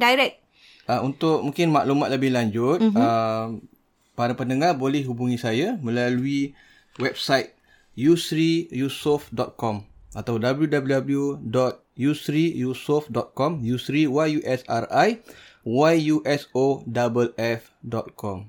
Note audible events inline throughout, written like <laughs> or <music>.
direct? Uh, untuk mungkin maklumat lebih lanjut, uh-huh. uh, para pendengar boleh hubungi saya melalui website yusriyusof.com atau www.yusriyusof.com yusri y u s r i y u s o f f.com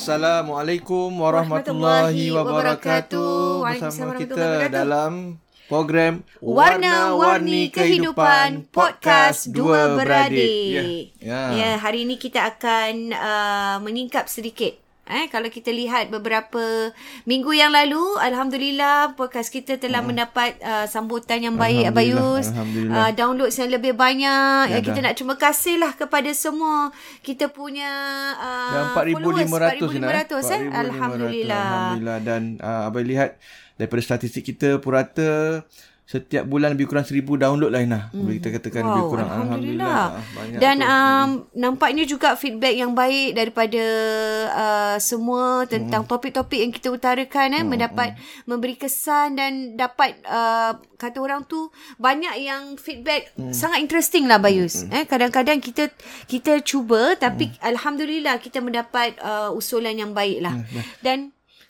Assalamualaikum warahmatullahi wabarakatuh. Bersama kita dalam program Warna-Warni Kehidupan Podcast Dua Beradik. Ya, ya. ya hari ini kita akan uh, menyingkap sedikit Eh, kalau kita lihat beberapa minggu yang lalu, Alhamdulillah podcast kita telah hmm. mendapat uh, sambutan yang baik Abayus. Uh, download yang lebih banyak. Ya, ya kita nak terima kasih lah kepada semua kita punya uh, 4,500 4,500 eh. Alhamdulillah. Alhamdulillah. Dan uh, Abai lihat daripada statistik kita purata setiap bulan lebih kurang seribu download lah Inah. Hmm. Boleh kita katakan wow, lebih kurang. Alhamdulillah. Alhamdulillah. Dan um, nampaknya juga feedback yang baik daripada uh, semua tentang hmm. topik-topik yang kita utarakan eh, hmm. mendapat hmm. memberi kesan dan dapat uh, kata orang tu banyak yang feedback hmm. sangat interesting lah Bayus. Hmm. Eh, kadang-kadang kita kita cuba tapi hmm. Alhamdulillah kita mendapat uh, usulan yang baik lah. Hmm. Dan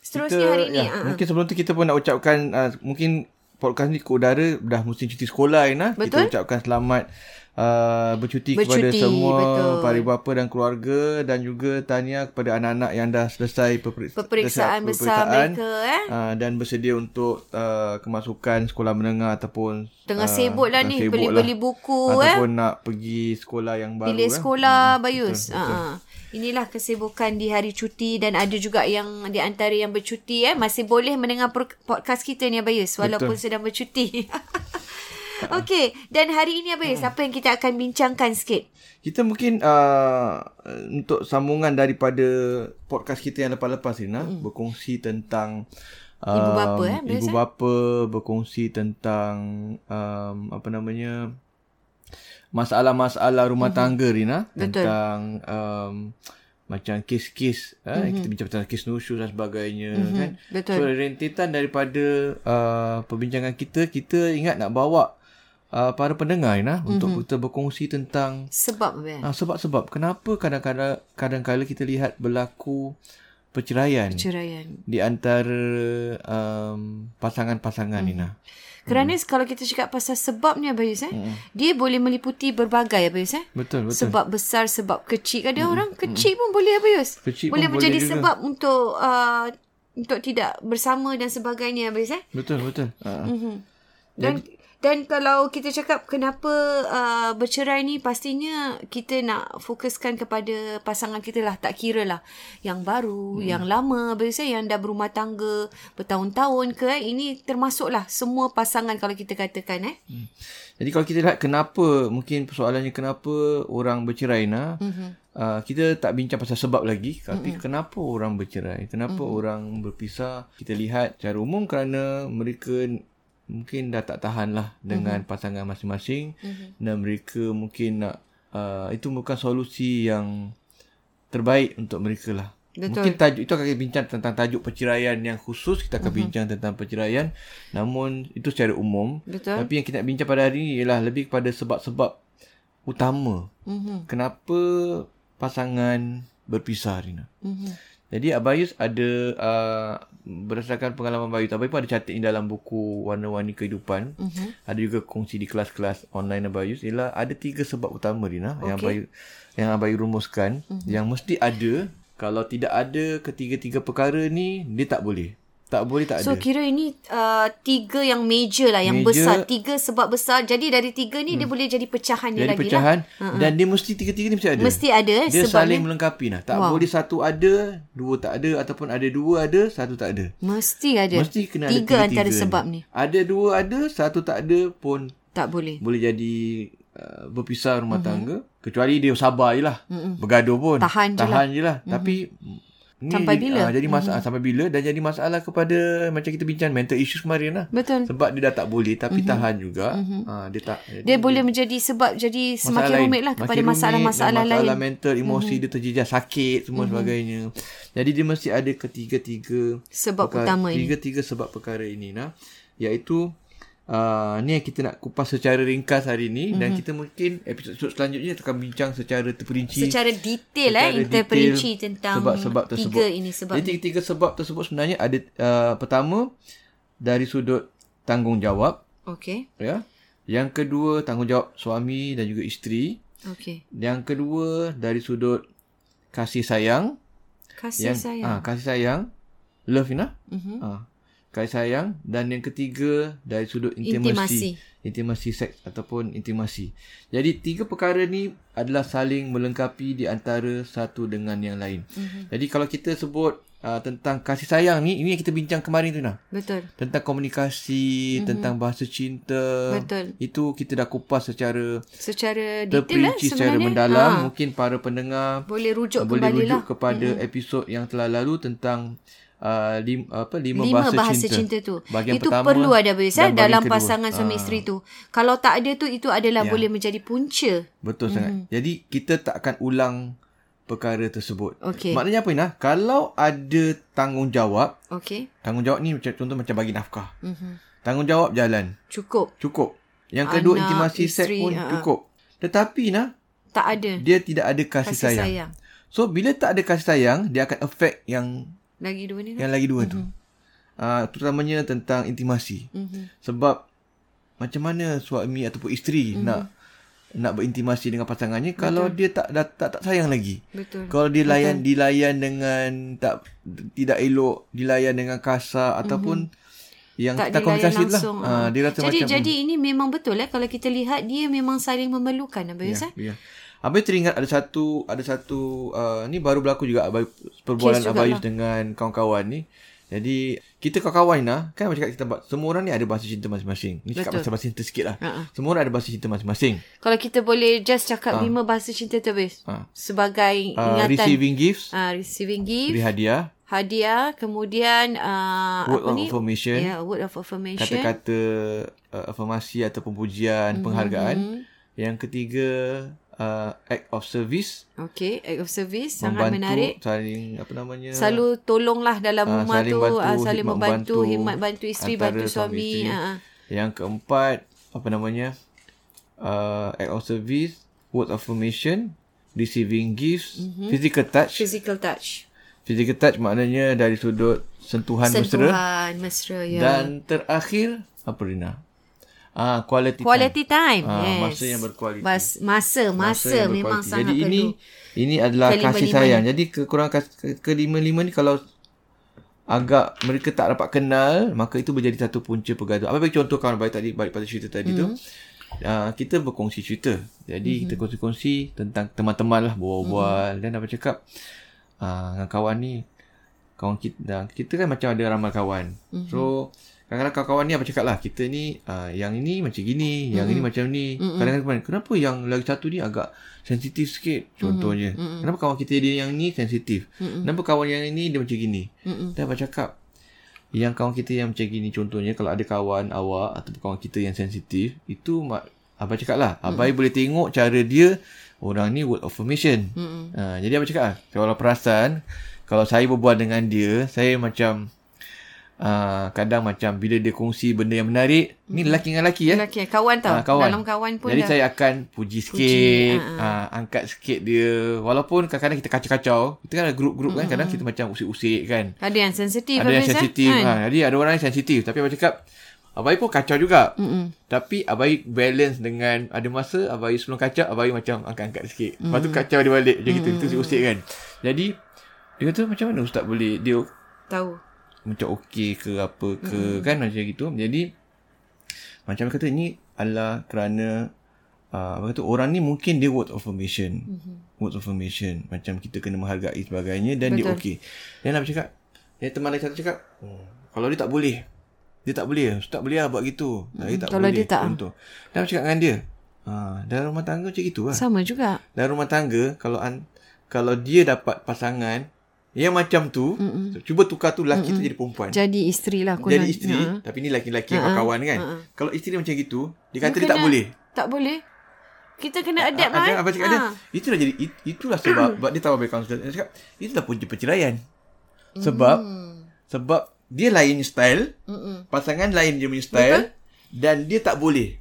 seterusnya kita, hari ini. Ya, uh, mungkin sebelum tu kita pun nak ucapkan uh, mungkin podcast ni ke udara dah musim cuti sekolah Ina. Betul. Kita ucapkan selamat uh, bercuti, bercuti kepada semua betul. para ibu bapa dan keluarga dan juga tanya kepada anak-anak yang dah selesai peperiksa, peperiksaan, besar mereka eh uh, dan bersedia untuk uh, kemasukan sekolah menengah ataupun tengah uh, sibuk lah ni beli-beli lah. buku ataupun eh nak pergi sekolah yang baru pilih eh. sekolah hmm, Bayus betul, betul. Uh-huh. Inilah kesibukan di hari cuti dan ada juga yang di antara yang bercuti eh masih boleh mendengar podcast kita ni Abayus walaupun Betul. sedang bercuti. <laughs> Okey, dan hari ini Abayus apa yang kita akan bincangkan sikit? Kita mungkin uh, untuk sambungan daripada podcast kita yang lepas-lepas ni nah, mm. berkongsi tentang um, ibu bapa eh ibu bapa berkongsi tentang um, apa namanya masalah-masalah rumah mm-hmm. tangga Rina Betul. tentang um, macam kes-kes mm-hmm. eh, kita bincang tentang kes nusyus dan sebagainya mm-hmm. kan Betul. so rentetan daripada uh, perbincangan kita kita ingat nak bawa uh, para pendengar Rina mm-hmm. untuk kita berkongsi tentang sebab uh, sebab-sebab kenapa kadang-kadang kadang-kadang kita lihat berlaku perceraian, perceraian. di antara um, pasangan-pasangan mm-hmm. Nina kerana hmm. kalau kita cakap pasal sebabnya Abayus eh, hmm. dia boleh meliputi berbagai Abayus eh. Betul, betul. Sebab besar, sebab kecil. Ada hmm. orang kecil hmm. pun boleh Abayus. Kecil boleh menjadi boleh sebab untuk uh, untuk tidak bersama dan sebagainya Abayus eh. Betul, betul. Uh. Mm-hmm. Dan Jadi, dan kalau kita cakap kenapa uh, bercerai ni pastinya kita nak fokuskan kepada pasangan kita lah tak kira lah yang baru, hmm. yang lama, biasanya yang dah berumah tangga bertahun-tahun ke eh, ini termasuklah semua pasangan kalau kita katakan eh. Hmm. Jadi kalau kita lihat kenapa mungkin persoalannya kenapa orang bercerai nah hmm. uh, kita tak bincang pasal sebab lagi tapi hmm. kenapa orang bercerai, kenapa hmm. orang berpisah kita lihat secara umum kerana mereka mungkin dah tak tahan lah dengan mm-hmm. pasangan masing-masing mm-hmm. dan mereka mungkin nak uh, itu bukan solusi yang terbaik untuk mereka lah Betul. Mungkin tajuk itu akan kita bincang tentang tajuk perceraian yang khusus. Kita akan uh-huh. bincang tentang perceraian. Namun itu secara umum. Betul. Tapi yang kita nak bincang pada hari ini ialah lebih kepada sebab-sebab utama. Mhm. Kenapa pasangan berpisah Rina. Mhm. Jadi Abayus ada uh, berdasarkan pengalaman Abayus. Abayus pun ada catat ini dalam buku Warna-Warni Kehidupan. Mhm. Ada juga kongsi di kelas-kelas online Abayus. Ialah ada tiga sebab utama Rina. Yang Okey. Abayus, yang Abayus rumuskan. Yang mesti ada. Kalau tidak ada ketiga-tiga perkara ni, dia tak boleh. Tak boleh tak So ada. kira ini uh, tiga yang major lah, yang Major. besar. Tiga sebab besar. Jadi dari tiga ni hmm. dia boleh jadi pecahan dia lagi pecahan. lah. Dan dia mesti tiga-tiga ni mesti ada. Mesti ada eh, Dia sebabnya. saling melengkapi lah. Tak Wow. boleh satu ada, dua tak ada. Ataupun ada dua ada, satu tak ada. Mesti ada. Mesti kena ada tiga tiga-tiga antara ni. sebab ni. Ada dua ada, satu tak ada pun Tak boleh. boleh jadi uh, berpisah rumah mm-hmm. tangga. Kecuali dia sabar je lah. Mm-hmm. Bergaduh pun. Tahan je Tahan je lah. Mm-hmm. Tapi ni Sampai jadi, bila? Uh, jadi masalah mm-hmm. sampai bila dan jadi masalah kepada macam kita bincang mental issues kemarin lah. Betul. Sebab dia dah tak boleh tapi mm-hmm. tahan juga. Mm-hmm. Uh, dia tak jadi, Dia boleh menjadi sebab jadi semakin lain. rumit lah kepada masalah-masalah lain. Masalah mental, emosi mm-hmm. dia terjejas, sakit semua mm-hmm. sebagainya. Jadi dia mesti ada ketiga-tiga Sebab utama ini. Tiga-tiga sebab perkara ini nah. Iaitu Uh, ni yang kita nak kupas secara ringkas hari ni mm-hmm. dan kita mungkin episod selanjutnya akan bincang secara terperinci Secara detail eh, secara interperinci detail tentang sebab-sebab tersebut. tiga ini sebab Jadi tiga sebab tersebut sebenarnya ada uh, pertama dari sudut tanggungjawab Okey. ya. Yang kedua tanggungjawab suami dan juga isteri. Okey. Yang kedua dari sudut kasih sayang. Kasih yang sayang. Ah, kasih sayang. Love Ina. Mhm. Ah, kasih sayang dan yang ketiga dari sudut Intimasi. intimasi. Intimasi seks ataupun intimasi. Jadi tiga perkara ni adalah saling melengkapi di antara satu dengan yang lain. Mhm. Mm-hmm. Jadi kalau kita sebut uh, tentang kasih sayang ni, ini yang kita bincang kemarin tu nah. Betul. Tentang komunikasi, mm-hmm. tentang bahasa cinta. Betul. Itu kita dah kupas secara Secara detail lah secara mendalam. Ha. Mungkin para pendengar Boleh rujuk boleh kembali rujuk lah. kepada mm-hmm. episod yang telah lalu tentang uh, lim, apa lima, Lima bahasa, bahasa cinta. cinta, tu. Bahagian itu pertama perlu ada biasa dan bahagian dalam kedua. pasangan suami Ah. isteri tu. Kalau tak ada tu itu adalah Ya. boleh menjadi punca. Betul mm-hmm. sangat. Jadi kita tak akan ulang perkara tersebut. Okey. Maknanya apa Ina? Kalau ada tanggungjawab, Okey. tanggungjawab ni macam contoh macam bagi nafkah. Mhm. Tanggungjawab jalan. Cukup. Cukup. Yang kedua Anak, intimasi seks isteri, pun ah, ah. cukup. Tetapi nah Tak ada dia tidak ada kasih, kasih sayang. sayang. So bila tak ada kasih sayang, dia akan affect yang Lagi dua ni. yang lagi dua tu. Uh, terutamanya tentang intimasi. Mhm. Sebab macam mana suami ataupun isteri mm-hmm. nak nak berintimasi dengan pasangannya Betul. kalau dia tak, tak tak tak sayang lagi. Betul. Kalau dia layan Betul. dilayan dengan tak tidak elok, dilayan dengan kasar mm-hmm. ataupun yang tak dilayan komunikasi lah. langsung. Ha, dia rasa jadi, macam Jadi ini memang betul eh. Kalau kita lihat dia memang saling memerlukan. Eh. Ya. Abang teringat ada satu ada satu uh, ni baru berlaku juga perbualan Abayus jugalah. dengan kawan-kawan ni. Jadi kita kawan-kawan lah kan macam kita buat semua orang ni ada bahasa cinta masing-masing. Ni cakap Betul. pasal bahasa cinta sikit lah. Ha-ha. Semua orang ada bahasa cinta masing-masing. Kalau kita boleh just cakap lima bahasa cinta tu Abayus. Ah. Sebagai Uh, receiving gifts, Ah, receiving gift. beri hadiah, hadiah kemudian uh, word apa of ni affirmation, yeah, word of affirmation kata-kata uh, afirmasi ataupun pujian, mm-hmm. penghargaan. Yang ketiga uh, act of service, okey act of service sangat membantu menarik saling apa namanya? selalu tolonglah dalam Ah, rumah saling tu bantu, ah, saling membantu bantu khidmat bantu isteri bantu suami isteri. ah. Yang keempat apa namanya? Uh, act of service, word of affirmation, receiving gifts, mm-hmm. physical touch. physical touch Physical touch maknanya dari sudut sentuhan, mesra sentuhan mesra ya dan terakhir apa Rina? Ah, quality, quality time, Ah, yes masa yang berkualiti. Bas, masa masa, yang memang berkualiti. sangat Jadi perlu ini ini adalah Kelima-lima kasih sayang. Jadi kekurangan kas, ke, kelima-lima ni kalau agak mereka tak dapat kenal, maka itu menjadi satu punca pergaduhan. Apa contoh kawan baik tadi balik pada cerita tadi mm-hmm. tu. Uh, kita berkongsi cerita. Jadi mm-hmm. kita kongsi-kongsi tentang teman-teman lah berbual-bual mm-hmm. dan apa cakap uh, dengan kawan ni kawan kita dan kita kan macam ada ramai kawan. Mm-hmm. So kadang-kadang kawan-kawan ni apa cakap lah kita ni uh, yang ini macam gini, yang Mhm. ini macam ni. Kadang-kadang kenapa yang lagi satu ni agak sensitif sikit contohnya. Mhm. Kenapa kawan kita dia yang ni sensitif? Kenapa kawan yang ini dia macam gini? Mm-mm. Dan apa cakap yang kawan kita yang macam gini contohnya kalau ada kawan awak atau kawan kita yang sensitif itu mak abang cakap lah abai boleh tengok cara dia orang ni word of affirmation Mm-mm. ha, jadi abang cakap lah kalau perasan kalau saya berbual dengan dia, saya macam uh, kadang macam bila dia kongsi benda yang menarik, mm. ni lelaki dengan lelaki ya. Lelaki, kawan tau. Ah, kawan. Dalam kawan pun Jadi dah. saya akan puji sikit, uh, angkat sikit dia. Walaupun kadang-kadang kita kacau-kacau, kita kan ada grup-grup kan, kadang kita macam usik-usik kan. Ada yang sensitif. Ada yang eh? sensitif. Kan? Ha, jadi ada orang yang sensitif. Tapi abang cakap, Abai pun kacau juga. Mm-mm. Tapi Abai balance dengan ada masa Abai sebelum kacau, Abai macam angkat-angkat sikit. Lepas tu kacau dia balik. Macam gitu. Itu usik kan. Jadi, dia kata macam mana Ustaz boleh, dia Tahu. Macam okey ke apa ke kan macam gitu. Jadi, macam dia kata ni adalah kerana uh, apa kata orang ni mungkin dia word of affirmation. Mm-hmm. Word of affirmation. Macam kita kena menghargai sebagainya dan dia Betul. okey. Dan Abang cakap, dia teman satu cakap, hmm, kalau dia tak boleh, dia tak boleh. Ustaz boleh lah buat gitu. Hmm, dia tak kalau boleh. dia tak. Contoh. Dan Abang cakap dengan dia, ha, dalam rumah tangga macam gitu lah. Sama juga. Dalam rumah tangga, kalau an, kalau dia dapat pasangan yang macam tu, Mm-mm. cuba tukar tu lelaki tu jadi perempuan. Jadi isteri lah. Jadi isteri, tapi ni lelaki-lelaki yang kawan kan. Kalau isteri macam gitu, dia kata dia tak boleh. Tak boleh. Kita kena adapt lah. Ada eh. apa cakap Ha. dia? Itulah jadi it, itulah sebab <coughs> sebab dia tahu baik kaunselor. Dia cakap itulah punca perceraian. Sebab sebab dia lain style, Mm-mm. pasangan lain dia punya style dan dia tak boleh.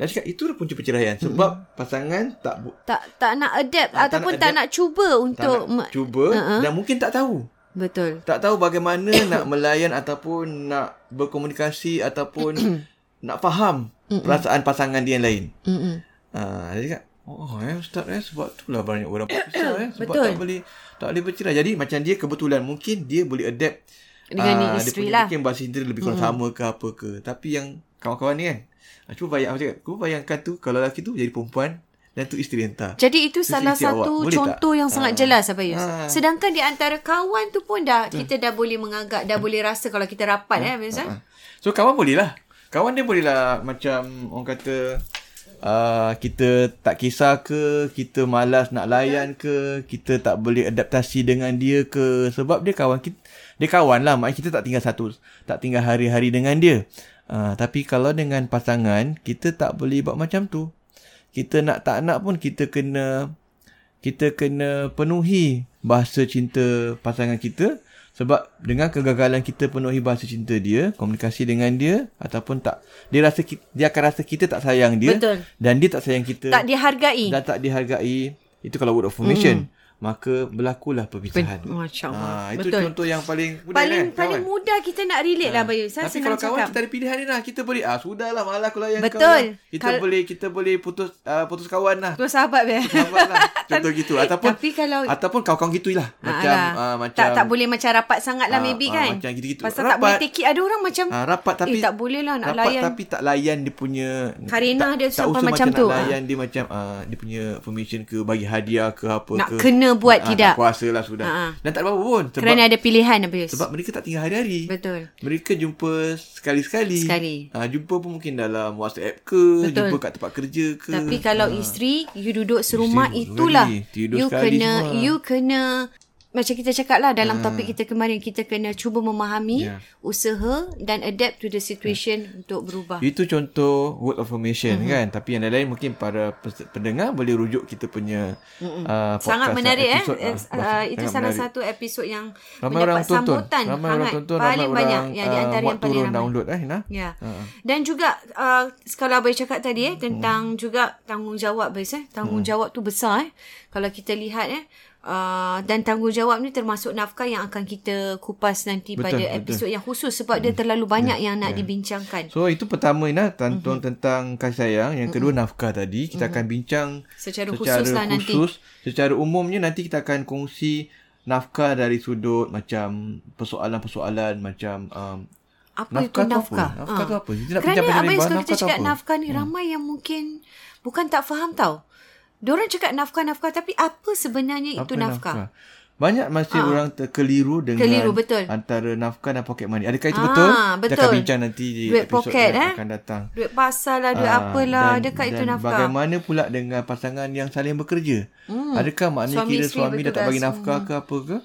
Dan cakap itulah punca perceraian sebab pasangan tak bu- Tak tak nak adapt Tak- tak ataupun nak tak adapt. nak cuba tak untuk nak me- cuba Uh-uh. dan mungkin tak tahu. Betul. Tak tahu bagaimana <coughs> nak melayan ataupun nak berkomunikasi ataupun <coughs> nak faham perasaan pasangan dia yang lain. Mm-mm. Ha, dia cakap, oh eh ustaz eh sebab itulah banyak orang <coughs> berpisah eh sebab Betul. tak boleh tak boleh bercerai. Jadi macam dia kebetulan mungkin dia boleh adapt Dengan ni ah, dia isteri punya lah. Mungkin bahasa Inggeris lebih kurang sama ke apa ke. Tapi yang kawan-kawan ni kan, ah, cuba bayang macam cuba bayangkan tu kalau lelaki tu jadi perempuan dan tu isteri entah. Jadi itu Itu salah isteri awak. satu Boleh contoh tak? yang sangat Ha. jelas Abayus. Ha. Sedangkan di antara kawan tu pun dah kita dah boleh mengagak, dah boleh rasa kalau kita rapat eh Abayus eh. Ha. So kawan boleh lah. Kawan dia boleh lah macam orang kata uh, kita tak kisah ke, kita malas nak layan ke, kita tak boleh adaptasi dengan dia ke sebab dia kawan kita dia kawan lah maknanya kita tak tinggal satu tak tinggal hari-hari dengan dia. Uh, tapi kalau dengan pasangan kita tak boleh buat macam tu. Kita nak tak nak pun kita kena kita kena penuhi bahasa cinta pasangan kita sebab dengan kegagalan kita penuhi bahasa cinta dia, komunikasi dengan dia ataupun tak dia rasa dia akan rasa kita tak sayang dia Betul. dan dia tak sayang kita Tak dihargai. dan tak dihargai. Itu kalau word of affirmation. Maka berlakulah perpisahan. Masya Allah. Ha, itu Betul. contoh yang paling mudah Paling kan, paling kawan? mudah kita nak relate lah Abayus. Saya Tapi senang kalau kawan cakap. kita ada pilihan ni lah. Kita boleh, ah sudahlah malah aku layan Betul. kau. lah. Kita Kal- boleh kita boleh putus uh, putus kawan lah. Tu sahabat be. Sahabat lah. <laughs> Contoh gitu. Ataupun Tapi kalau ataupun kawan-kawan gitu lah. Macam Ah, uh, macam tak tak boleh macam rapat sangat lah Ah, maybe ah, kan. macam gitu-gitu. Pasal tak Rapat. boleh take it. Ada orang macam Ah, rapat tapi eh, tak boleh lah nak rapat layan. tapi tak layan dia punya Karenah tak, dia tak sampai macam macam tu. nak layan dia macam dia punya permission ke bagi hadiah ke apa Nak ke kena buat Ah, tidak. tak kuasa lah sudah Ah, ah. dan tak apa-apa pun sebab Kerana ada pilihan Abayus. sebab mereka tak tinggal hari-hari Betul. mereka jumpa sekali-sekali Sekali. Ah, jumpa pun mungkin dalam WhatsApp ke Betul. jumpa kat tempat kerja ke Tapi kalau isteri you duduk serumah Isteri itulah tidur you kena semua. you kena macam kita cakap lah dalam topik kita kemarin kita kena cuba memahami Ya. usaha dan adapt to the situation untuk berubah. Itu contoh word of affirmation Mhm. mm-hmm. kan. Tapi yang lain-lain mungkin para pendengar boleh rujuk kita punya uh, podcast Sangat menarik eh. episod, eh ah, uh, itu salah menarik. satu episod yang Ramai mendapat orang tonton. sambutan Ramai orang hangat. tonton, ramai paling orang banyak yang di ah, antara muat yang paling ramai. download eh nah. Ya. Dan juga uh, kalau Abai cakap tadi eh tentang juga tanggungjawab Bai eh. Tanggungjawab tu besar eh. Kalau kita lihat eh Uh, dan tanggungjawab ni termasuk nafkah yang akan kita kupas nanti Betul, pada betul. episod yang khusus sebab dia terlalu banyak yang nak dibincangkan So itu pertama Ina tonton Mhm. tentang kasih sayang, yang kedua nafkah tadi. Kita akan bincang secara, secara khusus lah nanti khusus. Secara umumnya nanti kita akan kongsi nafkah dari sudut macam persoalan-persoalan macam um, apa nafkah itu tu apa? nafkah? Nafkah tu apa? Kita nak Kerana lebar, kalau nafkah kita cakap nafkah ni ramai yang mungkin bukan tak faham tau. Diorang cakap nafkah-nafkah tapi apa sebenarnya itu Apa nafkah? Banyak masih orang terkeliru dengan Keliru, betul. antara nafkah dan pocket money. Adakah itu Ah, betul? Kita betul. akan bincang nanti di Duit episod poket, yang eh? akan datang. Duit pasal lah, duit Ah, apalah, dan- itu dan nafkah. Bagaimana pula dengan pasangan yang saling bekerja? Hmm. Adakah maknanya Suami kira suami dah tak bertugas. bagi nafkah ke apa ke?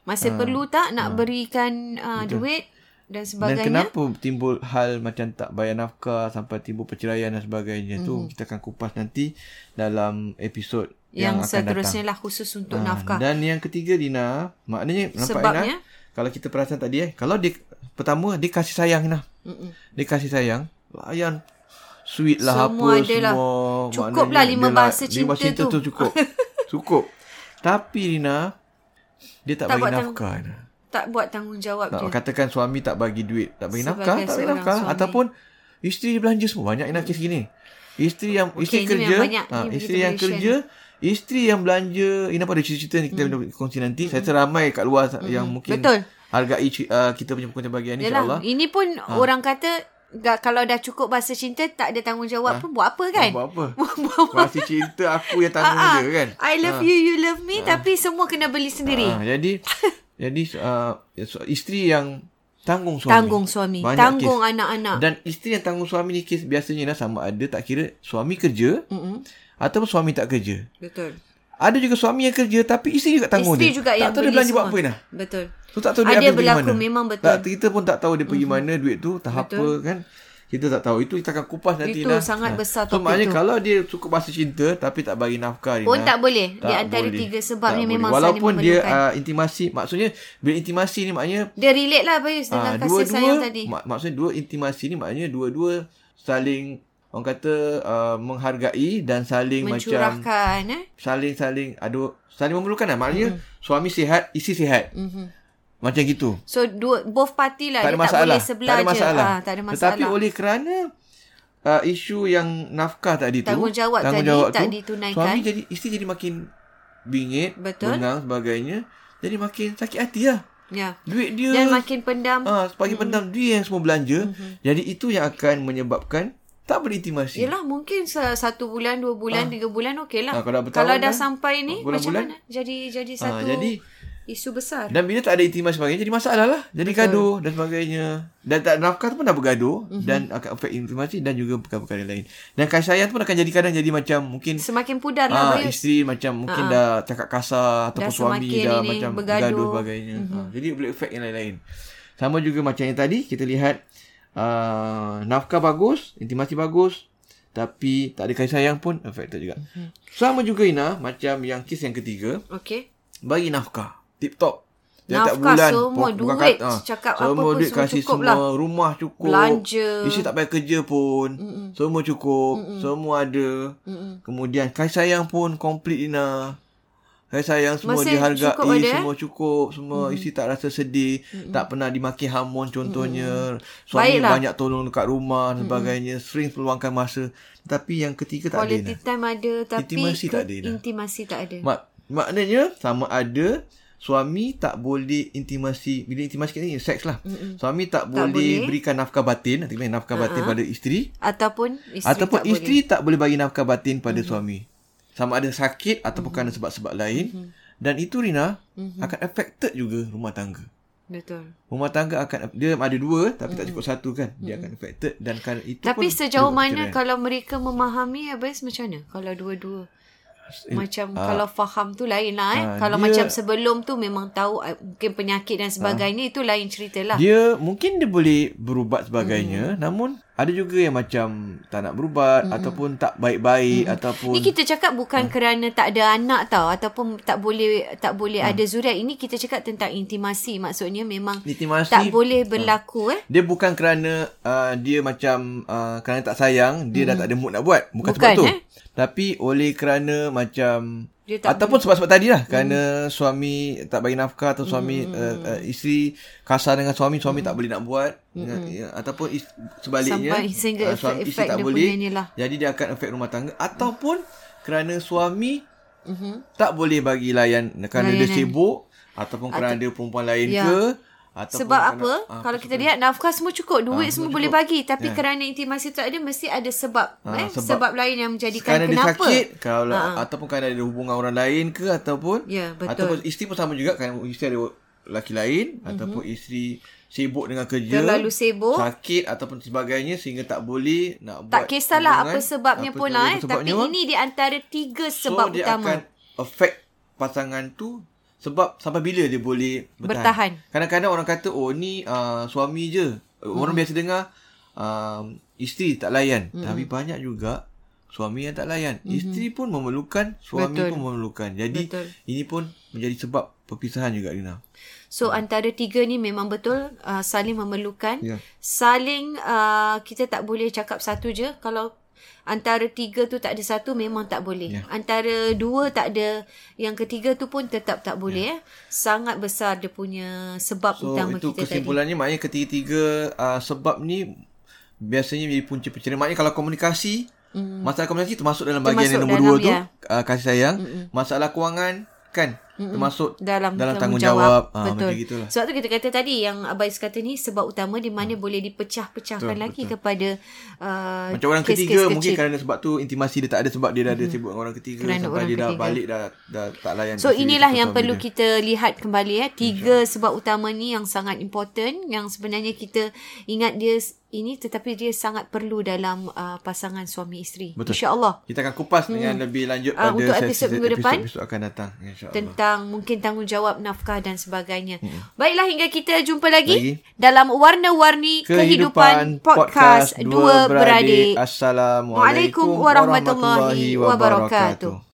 Masih perlu tak nak berikan uh, duit dan Dan sebagainya? kenapa timbul hal macam tak bayar nafkah sampai timbul perceraian dan sebagainya hmm. tu kita akan kupas nanti dalam episod yang, akan seterusnya lah khusus untuk datang. nafkah. Ah, Dan yang ketiga Dina, maknanya nampak Sebabnya? Ina, kalau kita perasan tadi eh, kalau dia pertama dia kasih sayang Ina. Mm-mm. Dia kasih sayang, layan sweet lah Semua apa ada lah. semua. Cukup lah lima dia bahasa lima cinta cinta tu. tu cukup. <laughs> cukup. Tapi Dina, dia tak, Tak bagi tang- nafkah. Dina. Tak buat tanggungjawab Tak, dia. katakan suami tak bagi duit, tak bagi Sebagai nafkah, tak bagi nafkah suami. ataupun isteri belanja semua. Banyak Ina kes gini. Isteri yang Okey, isteri ini kerja, ha, Ini isteri yang kerja, isteri yang belanja, Ina pada cerita-cerita ni kita hmm. kongsi nanti. Saya rasa ramai kat luar yang mungkin Betul. hargai uh, kita punya perkongsian bahagian ni Yalah, insya-Allah. ini pun Ha. orang kata kalau dah cukup bahasa cinta tak ada tanggungjawab pun buat apa kan? Ha. Buat apa? <laughs> Apa? Masih cinta aku yang tanggung Ah, ah. dia kan. I love you, you love me tapi semua kena beli sendiri. Ha, jadi <laughs> jadi uh, isteri yang tanggung suami. Tanggung suami, Banyak tanggung kes. anak-anak. Dan isteri yang tanggung suami ni kes biasanya lah sama ada tak kira suami kerja Mm-mm. ataupun suami tak kerja. Betul. Ada juga suami yang kerja tapi isteri juga tanggung Isteri dia. juga tak yang tahu dia belanja buat apa dah. Betul. So tak tahu dia Ada pergi berlaku, mana. memang betul. Tak, kita pun tak tahu dia pergi mana duit tu, tak apa kan. Kita tak tahu. Itu kita akan kupas nanti Itu Nah. sangat besar So maknanya tu. kalau dia cukup bahasa cinta tapi tak bagi nafkah Pun Rina, tak boleh. Di tak antara boleh. tiga sebab Tak ni boleh. memang Walaupun dia uh, intimasi, maksudnya bila intimasi ni maknanya Dia relate lah Bayus dengan Ah, kasih dua-dua sayang tadi. mak, maksudnya dua intimasi ni maknanya dua-dua saling orang kata uh, menghargai dan saling macam Mencurahkan eh. saling-saling ada saling memerlukan lah. Maknanya mm-hmm. suami sihat, isteri sihat. Mhm. Macam gitu. So dua, both party lah tak ada masalah. tak boleh sebelah tak ada je. masalah. Ah, tak ada masalah. Tetapi oleh kerana uh, isu yang nafkah tadi tu, Tanggungjawab tadi tak ditunaikan. Suami jadi isteri jadi makin bingit, Betul. bengang sebagainya. Jadi makin sakit hati lah. ya. Duit dia Dan makin pendam. Ah, sepagi mm-hmm. pendam dia yang semua belanja. Mm-hmm. Jadi itu yang akan menyebabkan tak berintimasi. Yelah mungkin satu bulan, dua bulan, tiga bulan okey lah. Ah, kalau dah kalau dah dah, sampai ni macam mana? Jadi jadi satu jadi isu besar. dan bila tak ada intimasi sebagainya jadi masalah lah. Jadi gaduh dan sebagainya. Dan tak nafkah tu pun dah bergaduh mm-hmm. dan akan affect intimasi dan juga perkara-perkara lain. Dan kasih sayang pun akan jadi kadang jadi macam mungkin Semakin pudar ah, lah Bayus. isteri macam mungkin dah cakap kasar ataupun Dah suami dah macam bergaduh. bergaduh sebagainya. Mm-hmm. Ah, jadi boleh affect yang lain-lain. Sama juga macam yang tadi kita lihat uh, nafkah bagus, intimasi bagus tapi tak ada kasih sayang pun affected juga. Mm-hmm. Sama juga Ina macam yang kes yang ketiga Okey. bagi nafkah tip top. Nafkah semua, duit, cakap apa semua pun duit semua kasih cukup semua, lah. rumah cukup. Belanja. Isteri tak payah kerja pun. Mm-mm. Semua cukup, Mm-mm. semua ada. Mm-mm. Kemudian kasih sayang pun complete Ina. Kasih sayang semua Masih dihargai, cukup ada, eh? semua cukup, semua mm. isteri tak rasa sedih, Mm-mm. tak pernah dimaki hamun contohnya. Mm. Suami Baiklah. banyak tolong dekat rumah dan sebagainya, sering peluangkan masa. Tapi yang ketiga tak ada. Quality time ada tapi Intimasi tak ada. Intimasi tak ada. Mak, maknanya sama ada suami tak boleh intimasi bila intimasi kita ni seks lah. Mm-mm. Suami tak, boleh, boleh. berikan nafkah batin, nanti nafkah batin pada isteri Ataupun isteri ataupun tak isteri boleh. tak boleh bagi nafkah batin pada mm-hmm. suami. Sama ada sakit ataupun mm-hmm. kerana sebab-sebab lain. Mm-hmm. Dan itu Rina mm-hmm. akan affected juga rumah tangga. Betul. Rumah tangga akan dia ada dua tapi tak cukup satu kan. Dia akan affected dan kan itu Tapi pun sejauh mana kalau mereka memahami Abis macam mana? Kalau dua-dua macam Ah. kalau faham tu lain lah eh. Ah, kalau dia- macam sebelum tu memang tahu ah, mungkin penyakit dan sebagainya itu lain cerita lah. Dia mungkin dia boleh berubat sebagainya, namun ada juga yang macam tak nak berubat ataupun tak baik-baik ataupun Ni kita cakap bukan kerana tak ada anak tau ataupun tak boleh tak boleh ada zuriat. Ini kita cakap tentang intimasi. Maksudnya memang Intimasi. tak boleh berlaku eh. dia bukan kerana uh, dia macam uh, kerana tak sayang, dia dah tak ada mood nak buat. Bukan, Bukan, sebab tu. eh? Tapi oleh kerana macam Dia tak ataupun sebab-sebab tadi lah kerana suami tak bagi nafkah atau suami uh, uh, isteri kasar dengan suami suami tak boleh nak buat ya, ataupun is, sebaliknya Sampai sehingga ah, suami efek- isteri efek tak dia boleh lah. jadi dia akan efek rumah tangga. Ataupun kerana suami tak boleh bagi layan kerana dia Layanan. sibuk ataupun kerana dia perempuan lain Ya. ke ataupun Sebab apa? ah, kalau kita lihat nafkah semua cukup, duit Ah, semua semua boleh cukup. bagi, tapi Ya. kerana intimasi tak ada mesti ada sebab, Ah, eh? sebab- sebab, lain yang menjadikan kerana dia kenapa. sakit kalau Ha. ataupun kerana ada hubungan orang lain ke ataupun Ya, betul. ataupun isteri pun sama juga kerana isteri ada lelaki lain mm-hmm. ataupun isteri sibuk dengan kerja Terlalu sibuk. sakit ataupun sebagainya sehingga tak boleh nak buat Tak kisahlah apa sebabnya apa pun tu- lah eh. Tapi ini di antara tiga sebab so, dia utama. akan affect pasangan tu sebab sampai bila dia boleh bertahan. Bertahan. Kadang-kadang orang kata oh ni uh, suami je. Hmm. Orang biasa dengar uh, isteri tak layan. Hmm. Tapi banyak juga suami yang tak layan. Mm-hmm. Isteri pun memerlukan, suami Betul. pun memerlukan. Jadi Betul. ini pun menjadi sebab perpisahan juga Rina. So antara tiga ni memang betul uh, saling memerlukan. Ya. Saling uh, kita tak boleh cakap satu je. Kalau antara tiga tu tak ada satu memang tak boleh. Ya. Antara dua tak ada yang ketiga tu pun tetap tak boleh. Ya. Sangat besar dia punya sebab So utama itu kita tadi. kesimpulannya maknanya ketiga-tiga uh, sebab ni biasanya menjadi punca perceraian. Maknanya kalau komunikasi, mm. masalah komunikasi termasuk dalam bagian Termasuk yang nombor dalam, dua tu, ya. uh, kasih sayang. Mm-mm. Masalah kewangan kan Mm-mm. termasuk dalam, dalam tanggungjawab. tanggungjawab. Ah, Betul. macam gitulah. Sebab tu kita kata tadi yang Abais kata ni sebab utama di mana boleh dipecah-pecahkan Betul, lagi kepada uh, Macam orang ketiga kecil. mungkin kerana sebab tu intimasi dia tak ada sebab dia dah ada sibuk dengan orang ketiga Kerana sampai orang dia dah ketiga. balik dah dah tak layan So inilah yang perlu dia. kita lihat kembali ya. Tiga sebab utama ni yang sangat important yang sebenarnya kita ingat dia ini tetapi dia sangat perlu dalam uh, pasangan suami isteri. Betul. Insya-Allah Kita akan kupas dengan lebih lanjut Ah, pada untuk sesi- episod minggu depan. episod akan datang insya-Allah. tentang mungkin tanggungjawab nafkah dan sebagainya. Baiklah hingga kita jumpa lagi, Lagi. dalam warna-warni kehidupan, podcast dua beradik. Assalamualaikum warahmatullahi wabarakatuh.